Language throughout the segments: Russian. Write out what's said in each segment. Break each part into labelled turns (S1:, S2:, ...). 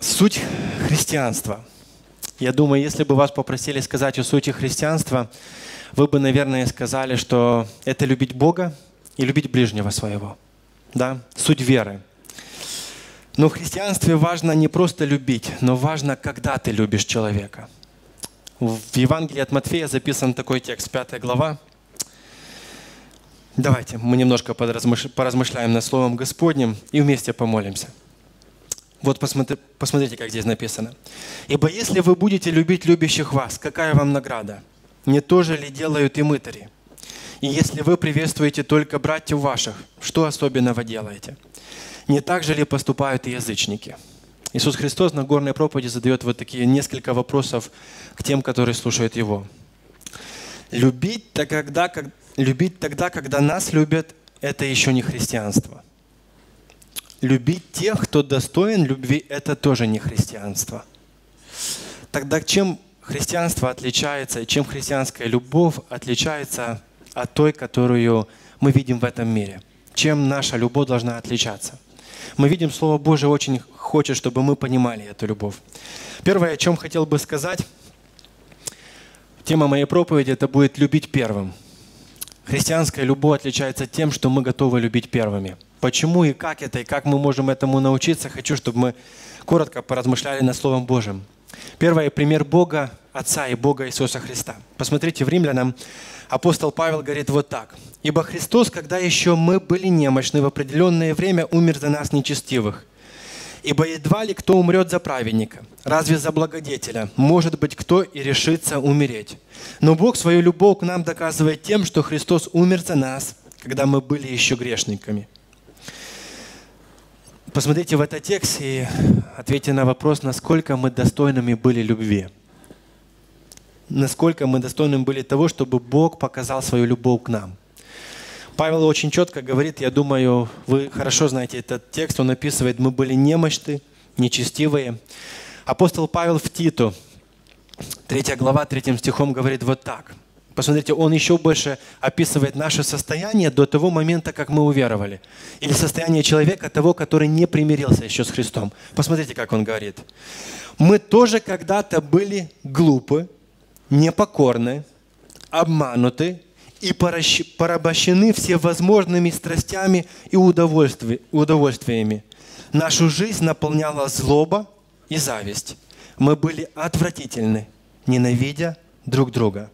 S1: Суть христианства. Я думаю, если бы вас попросили сказать о сути христианства, вы бы, наверное, сказали, что это любить Бога и любить ближнего своего. Да? Суть веры. Но в христианстве важно не просто любить, но важно, когда ты любишь человека. В Евангелии от Матфея записан такой текст, 5 глава. Давайте мы немножко поразмышляем над Словом Господним и вместе помолимся. Вот посмотрите, посмотрите, как здесь написано. «Ибо если вы будете любить любящих вас, какая вам награда? Не то же ли делают и мытари? И если вы приветствуете только братьев ваших, что особенного делаете? Не так же ли поступают и язычники?» Иисус Христос на горной проповеди задает вот такие несколько вопросов к тем, которые слушают Его. Любить, тогда, как, любить тогда, когда нас любят, это еще не христианство – любить тех, кто достоин любви, это тоже не христианство. Тогда чем христианство отличается, чем христианская любовь отличается от той, которую мы видим в этом мире? Чем наша любовь должна отличаться? Мы видим, Слово Божие очень хочет, чтобы мы понимали эту любовь. Первое, о чем хотел бы сказать, тема моей проповеди, это будет «любить первым». Христианская любовь отличается тем, что мы готовы любить первыми – Почему и как это, и как мы можем этому научиться, хочу, чтобы мы коротко поразмышляли над Словом Божьим. Первый пример Бога, Отца и Бога Иисуса Христа. Посмотрите, в Римлянам апостол Павел говорит вот так. «Ибо Христос, когда еще мы были немощны, в определенное время умер за нас нечестивых. Ибо едва ли кто умрет за праведника, разве за благодетеля? Может быть, кто и решится умереть. Но Бог свою любовь к нам доказывает тем, что Христос умер за нас, когда мы были еще грешниками. Посмотрите в этот текст и ответьте на вопрос, насколько мы достойными были любви. Насколько мы достойными были того, чтобы Бог показал свою любовь к нам. Павел очень четко говорит, я думаю, вы хорошо знаете этот текст, он описывает, мы были немощны, нечестивые. Апостол Павел в Титу, 3 глава, 3 стихом говорит вот так – Посмотрите, он еще больше описывает наше состояние до того момента, как мы уверовали. Или состояние человека, того, который не примирился еще с Христом. Посмотрите, как он говорит. Мы тоже когда-то были глупы, непокорны, обмануты и порабощены всевозможными страстями и удовольствиями. Нашу жизнь наполняла злоба и зависть. Мы были отвратительны, ненавидя друг друга.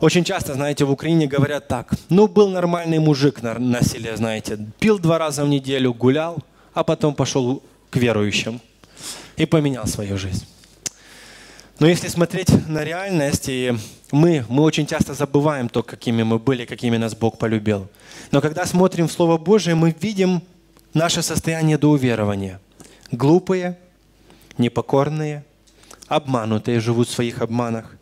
S1: Очень часто, знаете, в Украине говорят так. Ну, был нормальный мужик на, на селе, знаете. Пил два раза в неделю, гулял, а потом пошел к верующим и поменял свою жизнь. Но если смотреть на реальность, и мы, мы очень часто забываем то, какими мы были, какими нас Бог полюбил. Но когда смотрим в Слово Божие, мы видим наше состояние до уверования. Глупые, непокорные, обманутые, живут в своих обманах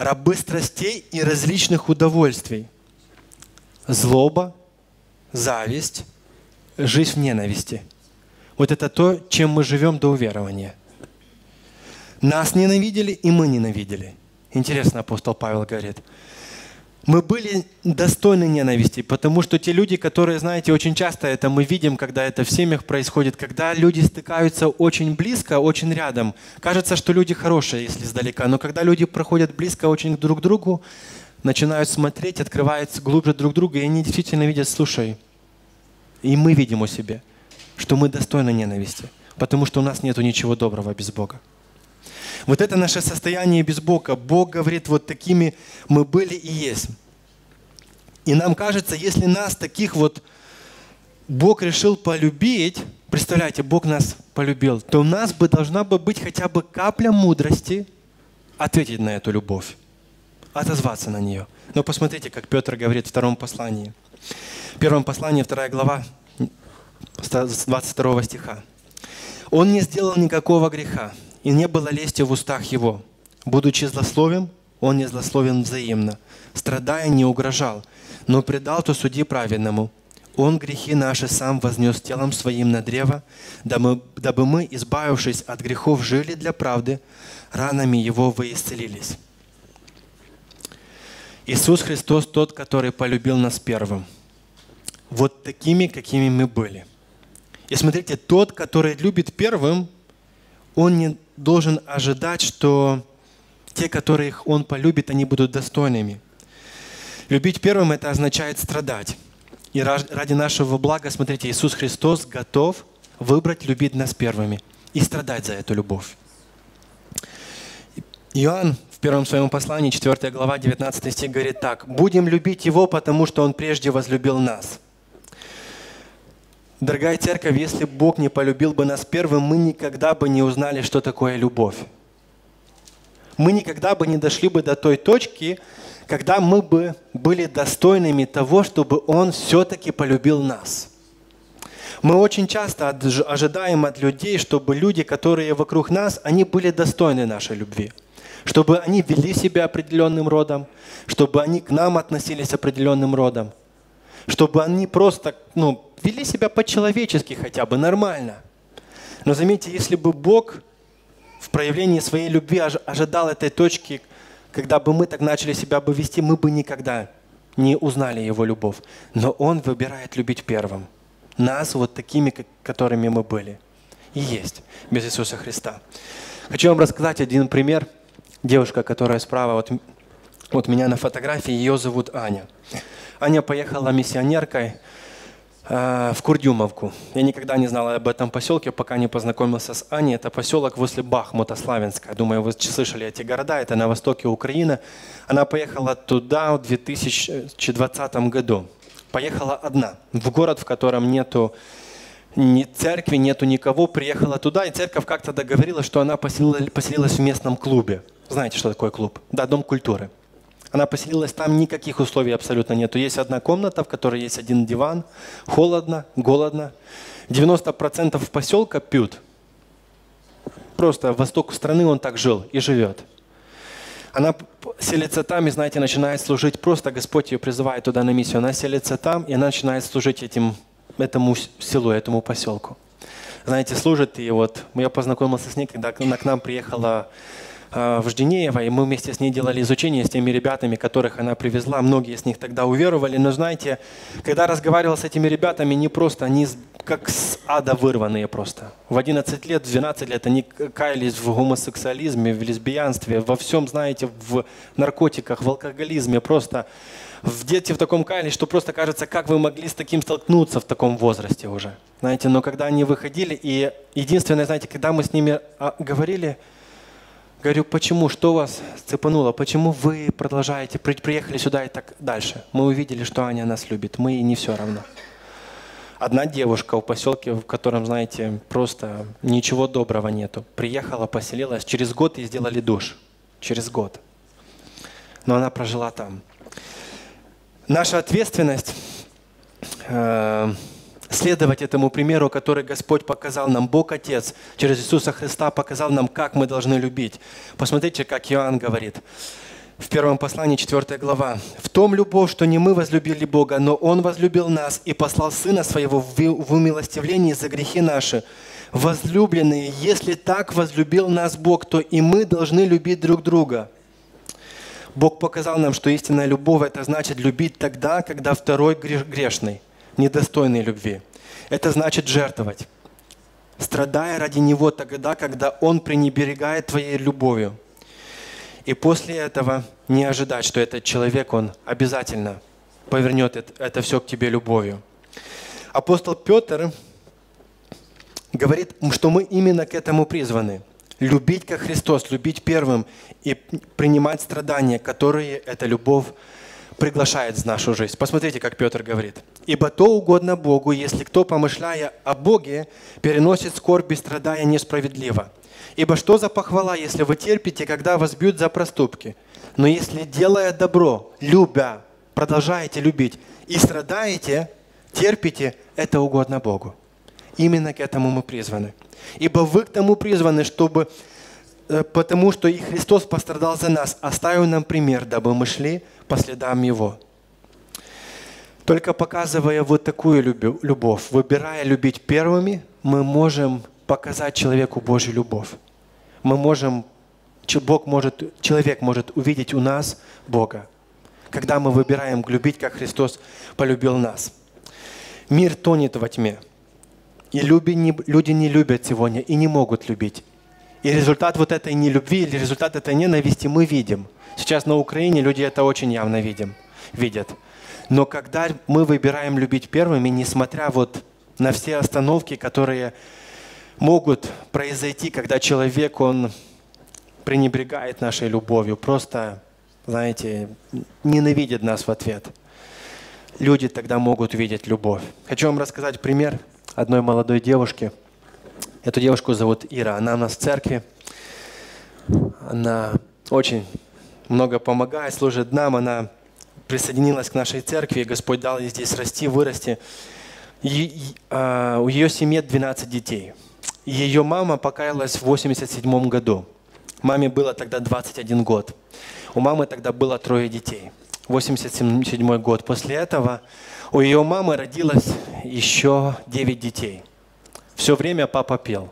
S1: рабы страстей и различных удовольствий. Злоба, зависть, жизнь в ненависти. Вот это то, чем мы живем до уверования. Нас ненавидели, и мы ненавидели. Интересно, апостол Павел говорит – мы были достойны ненависти, потому что те люди, которые, знаете, очень часто это мы видим, когда это в семьях происходит, когда люди стыкаются очень близко, очень рядом. Кажется, что люди хорошие, если издалека, но когда люди проходят близко очень друг к другу, начинают смотреть, открываются глубже друг друга, и они действительно видят, слушай, и мы видим у себя, что мы достойны ненависти, потому что у нас нет ничего доброго без Бога. Вот это наше состояние без Бога. Бог говорит, вот такими мы были и есть. И нам кажется, если нас таких вот Бог решил полюбить, представляете, Бог нас полюбил, то у нас бы должна бы быть хотя бы капля мудрости ответить на эту любовь, отозваться на нее. Но посмотрите, как Петр говорит в втором послании. В первом послании, вторая глава, с 22 стиха. «Он не сделал никакого греха, и не было лести в устах его. Будучи злословен, он не злословен взаимно. Страдая, не угрожал, но предал то суди праведному. Он грехи наши сам вознес телом своим на древо, дабы мы, избавившись от грехов, жили для правды, ранами Его вы исцелились. Иисус Христос тот, который полюбил нас первым. Вот такими, какими мы были. И смотрите, тот, который любит первым, он не должен ожидать, что те, которых он полюбит, они будут достойными. Любить первым – это означает страдать. И ради нашего блага, смотрите, Иисус Христос готов выбрать любить нас первыми и страдать за эту любовь. Иоанн в первом своем послании, 4 глава, 19 стих говорит так. «Будем любить Его, потому что Он прежде возлюбил нас». Дорогая церковь, если Бог не полюбил бы нас первым, мы никогда бы не узнали, что такое любовь. Мы никогда бы не дошли бы до той точки, когда мы бы были достойными того, чтобы Он все-таки полюбил нас. Мы очень часто ожидаем от людей, чтобы люди, которые вокруг нас, они были достойны нашей любви. Чтобы они вели себя определенным родом, чтобы они к нам относились определенным родом, чтобы они просто ну, вели себя по-человечески хотя бы, нормально. Но заметьте, если бы Бог в проявлении своей любви ожидал этой точки, когда бы мы так начали себя бы вести, мы бы никогда не узнали Его любовь. Но Он выбирает любить первым. Нас вот такими, которыми мы были. И есть без Иисуса Христа. Хочу вам рассказать один пример. Девушка, которая справа вот, вот меня на фотографии, ее зовут Аня. Аня поехала миссионеркой Э, в Курдюмовку. Я никогда не знал об этом поселке, пока не познакомился с Аней. Это поселок возле Бахмута, Славянска. Думаю, вы слышали эти города. Это на востоке Украины. Она поехала туда в 2020 году. Поехала одна в город, в котором нету ни церкви, нету никого. Приехала туда, и церковь как-то договорилась, что она поселилась в местном клубе. Знаете, что такое клуб? Да, дом культуры. Она поселилась там, никаких условий абсолютно нету. Есть одна комната, в которой есть один диван, холодно, голодно. 90% поселка пьют. Просто восток страны он так жил и живет. Она селится там и, знаете, начинает служить. Просто Господь ее призывает туда на миссию. Она селится там, и она начинает служить этим, этому селу, этому поселку. Знаете, служит, и вот я познакомился с ней, когда она к нам приехала Э, в Жденеево, и мы вместе с ней делали изучение с теми ребятами, которых она привезла. Многие из них тогда уверовали, но знаете, когда разговаривал с этими ребятами, не просто, они как с ада вырванные просто. В 11 лет, в 12 лет они каялись в гомосексуализме, в лесбиянстве, во всем, знаете, в наркотиках, в алкоголизме, просто в дети в таком каялись, что просто кажется, как вы могли с таким столкнуться в таком возрасте уже. Знаете, но когда они выходили, и единственное, знаете, когда мы с ними а, говорили, Говорю, почему, что вас цепануло, почему вы продолжаете, приехали сюда и так дальше. Мы увидели, что Аня нас любит, мы ей не все равно. Одна девушка в поселке, в котором, знаете, просто ничего доброго нету, приехала, поселилась, через год ей сделали душ. Через год. Но она прожила там. Наша ответственность э, следовать этому примеру, который Господь показал нам. Бог Отец через Иисуса Христа показал нам, как мы должны любить. Посмотрите, как Иоанн говорит в первом послании, 4 глава. «В том любовь, что не мы возлюбили Бога, но Он возлюбил нас и послал Сына Своего в умилостивлении за грехи наши. Возлюбленные, если так возлюбил нас Бог, то и мы должны любить друг друга». Бог показал нам, что истинная любовь – это значит любить тогда, когда второй грешный – недостойной любви. Это значит жертвовать, страдая ради Него тогда, когда Он пренебрегает твоей любовью. И после этого не ожидать, что этот человек, он обязательно повернет это, все к тебе любовью. Апостол Петр говорит, что мы именно к этому призваны. Любить как Христос, любить первым и принимать страдания, которые эта любовь приглашает в нашу жизнь. Посмотрите, как Петр говорит. «Ибо то угодно Богу, если кто, помышляя о Боге, переносит скорбь и страдая несправедливо. Ибо что за похвала, если вы терпите, когда вас бьют за проступки? Но если, делая добро, любя, продолжаете любить и страдаете, терпите, это угодно Богу». Именно к этому мы призваны. Ибо вы к тому призваны, чтобы потому что и Христос пострадал за нас, оставил нам пример, дабы мы шли по следам Его. Только показывая вот такую любовь, выбирая любить первыми, мы можем показать человеку Божью любовь. Мы можем, Бог может, человек может увидеть у нас Бога, когда мы выбираем любить, как Христос полюбил нас. Мир тонет во тьме. И люди не, люди не любят сегодня и не могут любить. И результат вот этой нелюбви или результат этой ненависти мы видим. Сейчас на Украине люди это очень явно видим, видят. Но когда мы выбираем любить первыми, несмотря вот на все остановки, которые могут произойти, когда человек, он пренебрегает нашей любовью, просто, знаете, ненавидит нас в ответ. Люди тогда могут видеть любовь. Хочу вам рассказать пример одной молодой девушки. Эту девушку зовут Ира. Она у нас в церкви. Она очень много помогает, служит нам. Она присоединилась к нашей церкви. Господь дал ей здесь расти, вырасти. И, а, у ее семьи 12 детей. Ее мама покаялась в 87 году. Маме было тогда 21 год. У мамы тогда было трое детей. 87 год. После этого у ее мамы родилось еще 9 детей. Все время папа пел.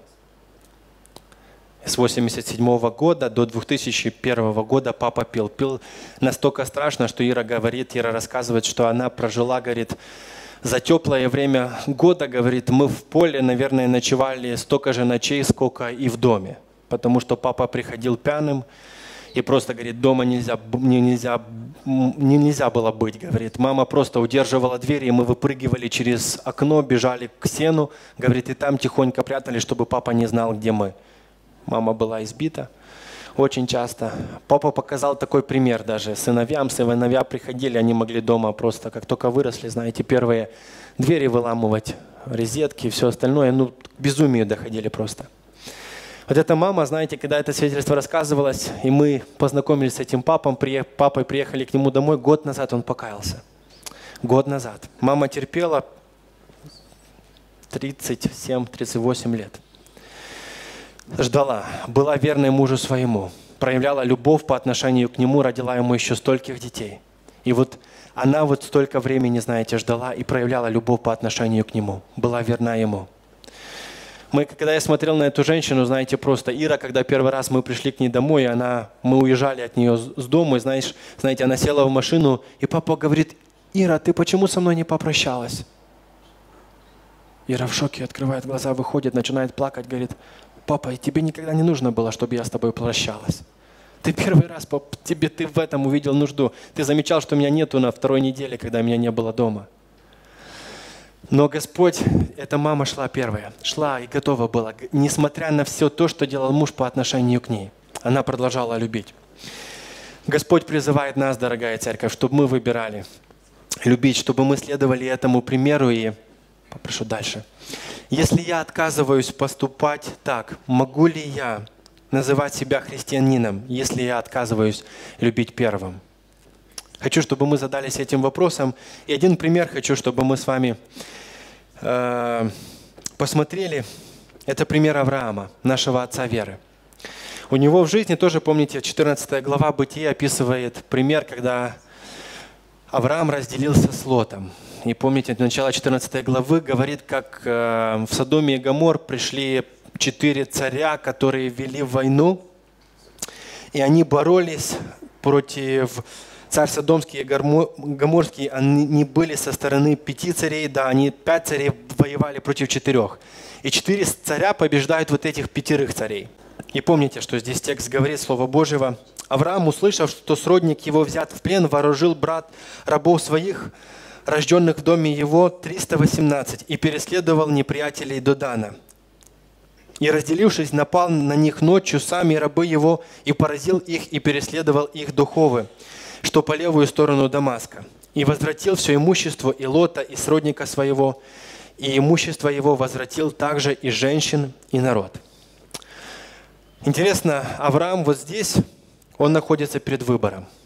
S1: С 87 года до 2001 года папа пел. Пил настолько страшно, что Ира говорит, Ира рассказывает, что она прожила, говорит, за теплое время года, говорит, мы в поле, наверное, ночевали столько же ночей, сколько и в доме. Потому что папа приходил пьяным, и просто, говорит, дома нельзя, не, нельзя, не, нельзя было быть, говорит. Мама просто удерживала дверь, и мы выпрыгивали через окно, бежали к сену, говорит, и там тихонько прятали, чтобы папа не знал, где мы. Мама была избита очень часто. Папа показал такой пример даже сыновьям. Сыновья приходили, они могли дома просто, как только выросли, знаете, первые двери выламывать, розетки и все остальное. Ну, к безумию доходили просто. Вот эта мама, знаете, когда это свидетельство рассказывалось, и мы познакомились с этим папом, папой приехали к нему домой, год назад он покаялся. Год назад. Мама терпела 37-38 лет ждала, была верной мужу своему, проявляла любовь по отношению к нему, родила ему еще стольких детей. И вот она вот столько времени, знаете, ждала и проявляла любовь по отношению к нему, была верна ему. Мы, когда я смотрел на эту женщину, знаете, просто Ира, когда первый раз мы пришли к ней домой, она, мы уезжали от нее с дому, и, знаешь, знаете, она села в машину, и папа говорит, Ира, ты почему со мной не попрощалась? Ира в шоке, открывает глаза, выходит, начинает плакать, говорит, папа, тебе никогда не нужно было, чтобы я с тобой прощалась. Ты первый раз, пап, тебе ты в этом увидел нужду. Ты замечал, что меня нету на второй неделе, когда меня не было дома. Но Господь, эта мама шла первая, шла и готова была, несмотря на все то, что делал муж по отношению к ней. Она продолжала любить. Господь призывает нас, дорогая церковь, чтобы мы выбирали любить, чтобы мы следовали этому примеру и попрошу дальше. Если я отказываюсь поступать так, могу ли я называть себя христианином, если я отказываюсь любить первым? Хочу, чтобы мы задались этим вопросом. И один пример хочу, чтобы мы с вами э, посмотрели. Это пример Авраама, нашего отца веры. У него в жизни тоже, помните, 14 глава Бытия описывает пример, когда Авраам разделился с Лотом. И помните, начало 14 главы говорит, как э, в Содоме и Гамор пришли четыре царя, которые вели войну, и они боролись против царь Содомский и Гаморский, они были со стороны пяти царей, да, они пять царей воевали против четырех. И четыре царя побеждают вот этих пятерых царей. И помните, что здесь текст говорит Слово Божьего. Авраам, услышав, что сродник его взят в плен, вооружил брат рабов своих, рожденных в доме его 318, и переследовал неприятелей до Дана. И разделившись, напал на них ночью сами рабы его, и поразил их, и переследовал их духовы, что по левую сторону Дамаска. И возвратил все имущество и Лота, и сродника своего, и имущество его возвратил также и женщин, и народ. Интересно, Авраам вот здесь, он находится перед выбором –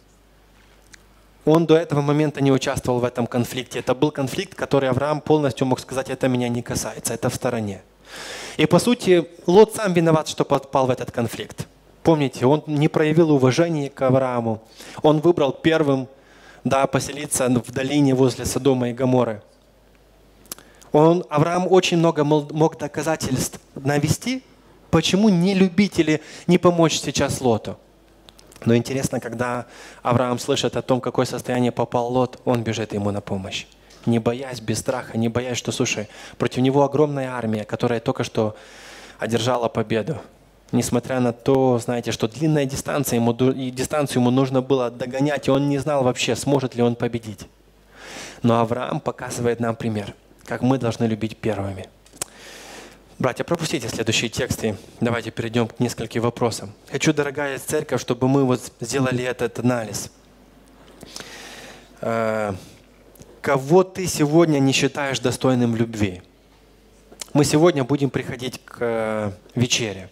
S1: он до этого момента не участвовал в этом конфликте. Это был конфликт, который Авраам полностью мог сказать, это меня не касается, это в стороне. И по сути, Лот сам виноват, что подпал в этот конфликт. Помните, он не проявил уважения к Аврааму. Он выбрал первым да, поселиться в долине возле Содома и Гаморы. Он, Авраам очень много мог доказательств навести, почему не любить или не помочь сейчас Лоту. Но интересно, когда Авраам слышит о том, какое состояние попал Лот, он бежит ему на помощь. не боясь, без страха, не боясь, что, слушай, против него огромная армия, которая только что одержала победу. Несмотря на то, знаете, что длинная дистанция, ему, и дистанцию ему нужно было догонять, и он не знал вообще, сможет ли он победить. Но Авраам показывает нам пример, как мы должны любить первыми. Братья, пропустите следующие тексты. Давайте перейдем к нескольким вопросам. Хочу, дорогая церковь, чтобы мы вот сделали этот анализ. Э, кого ты сегодня не считаешь достойным любви? Мы сегодня будем приходить к э, вечере.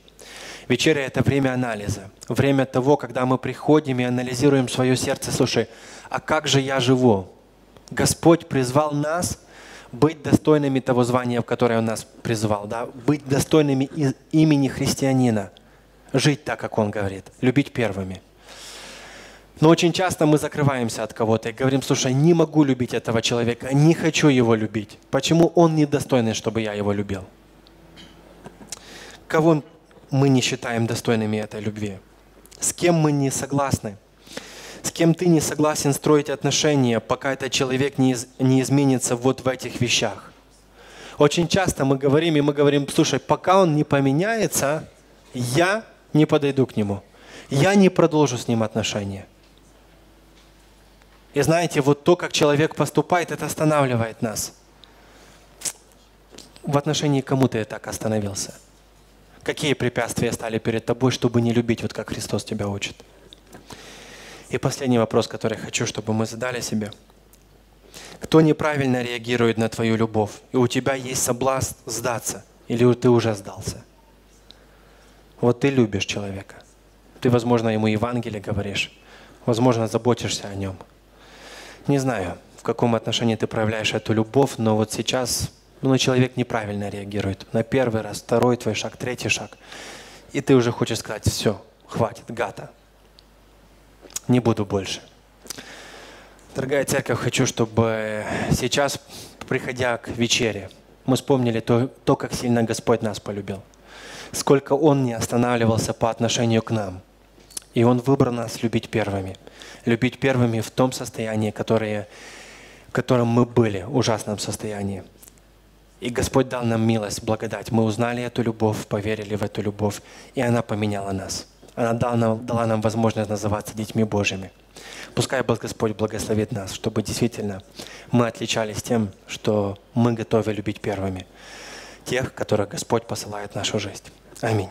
S1: Вечеря – это время анализа, время того, когда мы приходим и анализируем свое сердце. Слушай, а как же я живу? Господь призвал нас быть достойными того звания, в которое Он нас призвал, да? быть достойными имени христианина, жить так, как Он говорит, любить первыми. Но очень часто мы закрываемся от кого-то и говорим, слушай, не могу любить этого человека, не хочу его любить. Почему он недостойный, чтобы я его любил? Кого мы не считаем достойными этой любви? С кем мы не согласны? С кем ты не согласен строить отношения, пока этот человек не, из, не изменится вот в этих вещах? Очень часто мы говорим, и мы говорим, слушай, пока он не поменяется, я не подойду к нему. Я не продолжу с ним отношения. И знаете, вот то, как человек поступает, это останавливает нас. В отношении кому ты так остановился? Какие препятствия стали перед тобой, чтобы не любить, вот как Христос тебя учит? И последний вопрос, который я хочу, чтобы мы задали себе. Кто неправильно реагирует на твою любовь, и у тебя есть соблазн сдаться, или ты уже сдался? Вот ты любишь человека. Ты, возможно, ему Евангелие говоришь, возможно, заботишься о нем. Не знаю, в каком отношении ты проявляешь эту любовь, но вот сейчас ну, человек неправильно реагирует. На первый раз, второй твой шаг, третий шаг. И ты уже хочешь сказать, все, хватит, гата. Не буду больше. Дорогая церковь, хочу, чтобы сейчас, приходя к вечере, мы вспомнили то, то, как сильно Господь нас полюбил. Сколько Он не останавливался по отношению к нам. И Он выбрал нас любить первыми. Любить первыми в том состоянии, которое, в котором мы были, в ужасном состоянии. И Господь дал нам милость, благодать. Мы узнали эту любовь, поверили в эту любовь, и она поменяла нас. Она дала нам, дала нам возможность называться детьми Божьими. Пускай Господь благословит нас, чтобы действительно мы отличались тем, что мы готовы любить первыми тех, которых Господь посылает в нашу жизнь. Аминь.